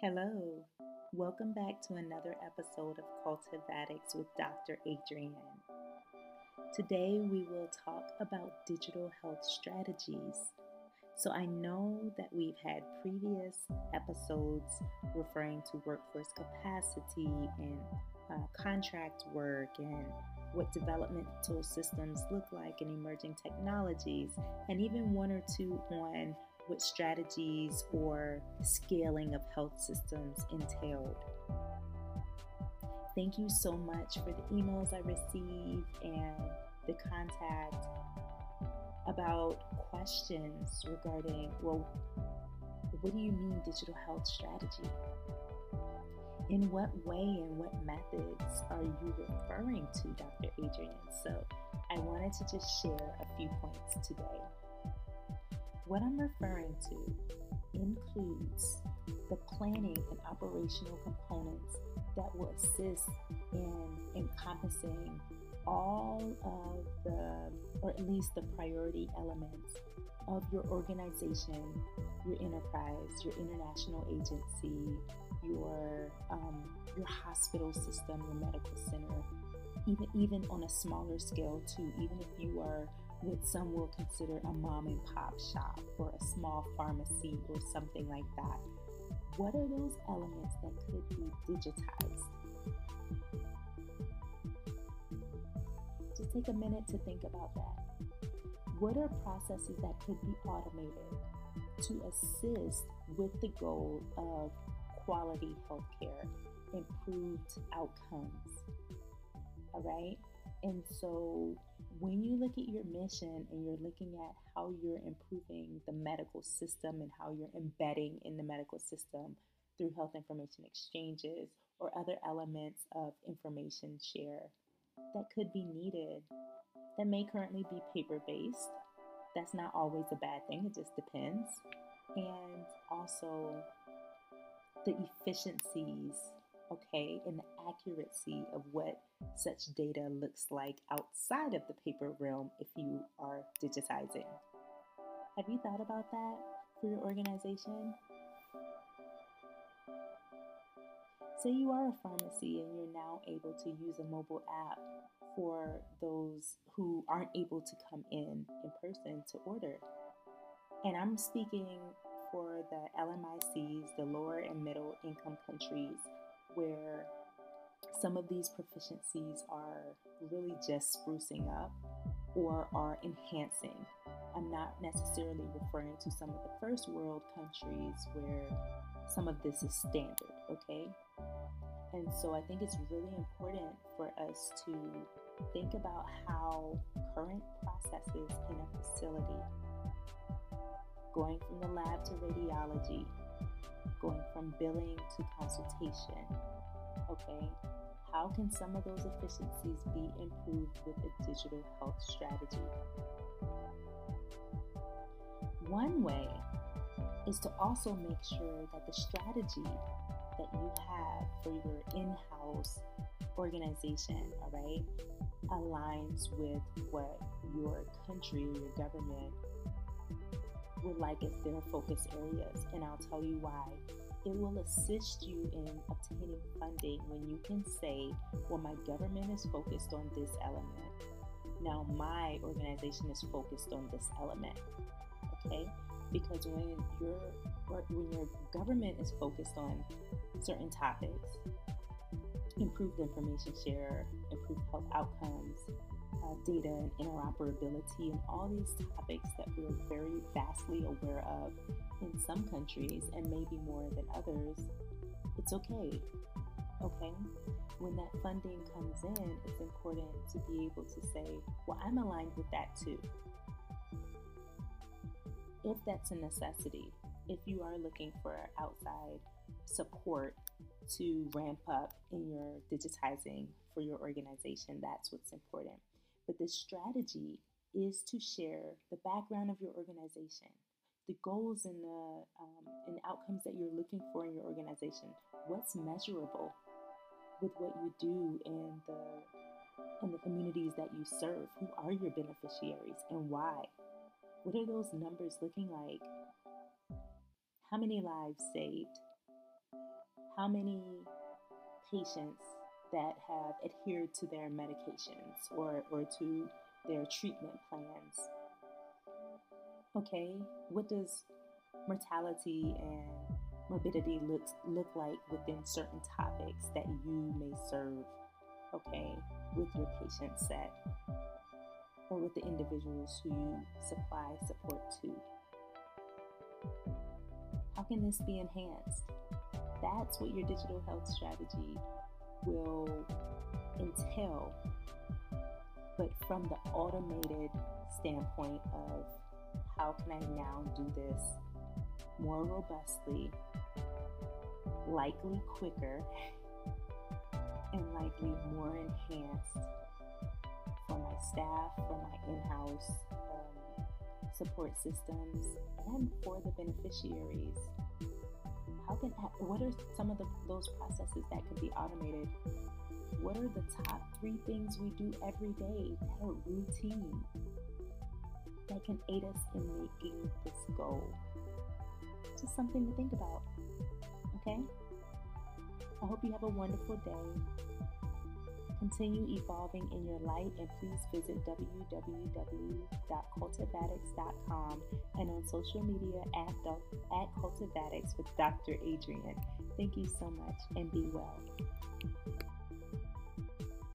Hello, welcome back to another episode of Cultivatics with Dr. Adrienne. Today we will talk about digital health strategies. So I know that we've had previous episodes referring to workforce capacity and uh, contract work and what developmental systems look like in emerging technologies, and even one or two on what strategies or scaling of health systems entailed. Thank you so much for the emails I received and the contact about questions regarding, well, what do you mean digital health strategy? In what way and what methods are you referring to, Dr. Adrian? So I wanted to just share a few points today. What I'm referring to includes the planning and operational components that will assist in encompassing all of the, or at least the priority elements of your organization, your enterprise, your international agency, your um, your hospital system, your medical center, even even on a smaller scale too. Even if you are what some will consider a mom and pop shop or a small pharmacy or something like that. What are those elements that could be digitized? Just take a minute to think about that. What are processes that could be automated to assist with the goal of quality healthcare, improved outcomes? All right. And so when you look at your mission and you're looking at how you're improving the medical system and how you're embedding in the medical system through health information exchanges or other elements of information share that could be needed that may currently be paper based. That's not always a bad thing, it just depends. And also the efficiencies okay, and the accuracy of what such data looks like outside of the paper realm if you are digitizing. Have you thought about that for your organization? Say you are a pharmacy and you're now able to use a mobile app for those who aren't able to come in in person to order. And I'm speaking for the LMICs, the lower and middle income countries where some of these proficiencies are really just sprucing up or are enhancing. I'm not necessarily referring to some of the first world countries where some of this is standard, okay? And so I think it's really important for us to think about how current processes in a facility, going from the lab to radiology, going from billing to consultation. Okay, how can some of those efficiencies be improved with a digital health strategy? One way is to also make sure that the strategy that you have for your in house organization, all right, aligns with what your country or your government would like as their focus areas, and I'll tell you why. It will assist you in obtaining funding when you can say, Well, my government is focused on this element. Now, my organization is focused on this element. Okay? Because when your when your government is focused on certain topics, improved information share, improved health outcomes, data and interoperability, and all these topics that we're very vastly aware of in some countries and maybe more than others, it's okay. Okay? When that funding comes in, it's important to be able to say, well, I'm aligned with that too. If that's a necessity, if you are looking for outside support to ramp up in your digitizing for your organization, that's what's important. But the strategy is to share the background of your organization, the goals and the um, and outcomes that you're looking for in your organization. What's measurable with what you do in the in the communities that you serve? Who are your beneficiaries and why? What are those numbers looking like? How many lives saved? how many patients that have adhered to their medications or, or to their treatment plans. Okay, what does mortality and morbidity looks look like within certain topics that you may serve, okay, with your patient set or with the individuals who you supply support to. How can this be enhanced? That's what your digital health strategy will entail, but from the automated standpoint of how can I now do this more robustly, likely quicker, and likely more enhanced for my staff, for my in house um, support systems, and for the beneficiaries. How can what are some of the, those processes that can be automated? What are the top three things we do every day that are routine that can aid us in making this goal? Just something to think about. Okay? I hope you have a wonderful day. Continue evolving in your light and please visit www.cultivatics.com and on social media at, at Cultivatics with Dr. Adrian. Thank you so much and be well.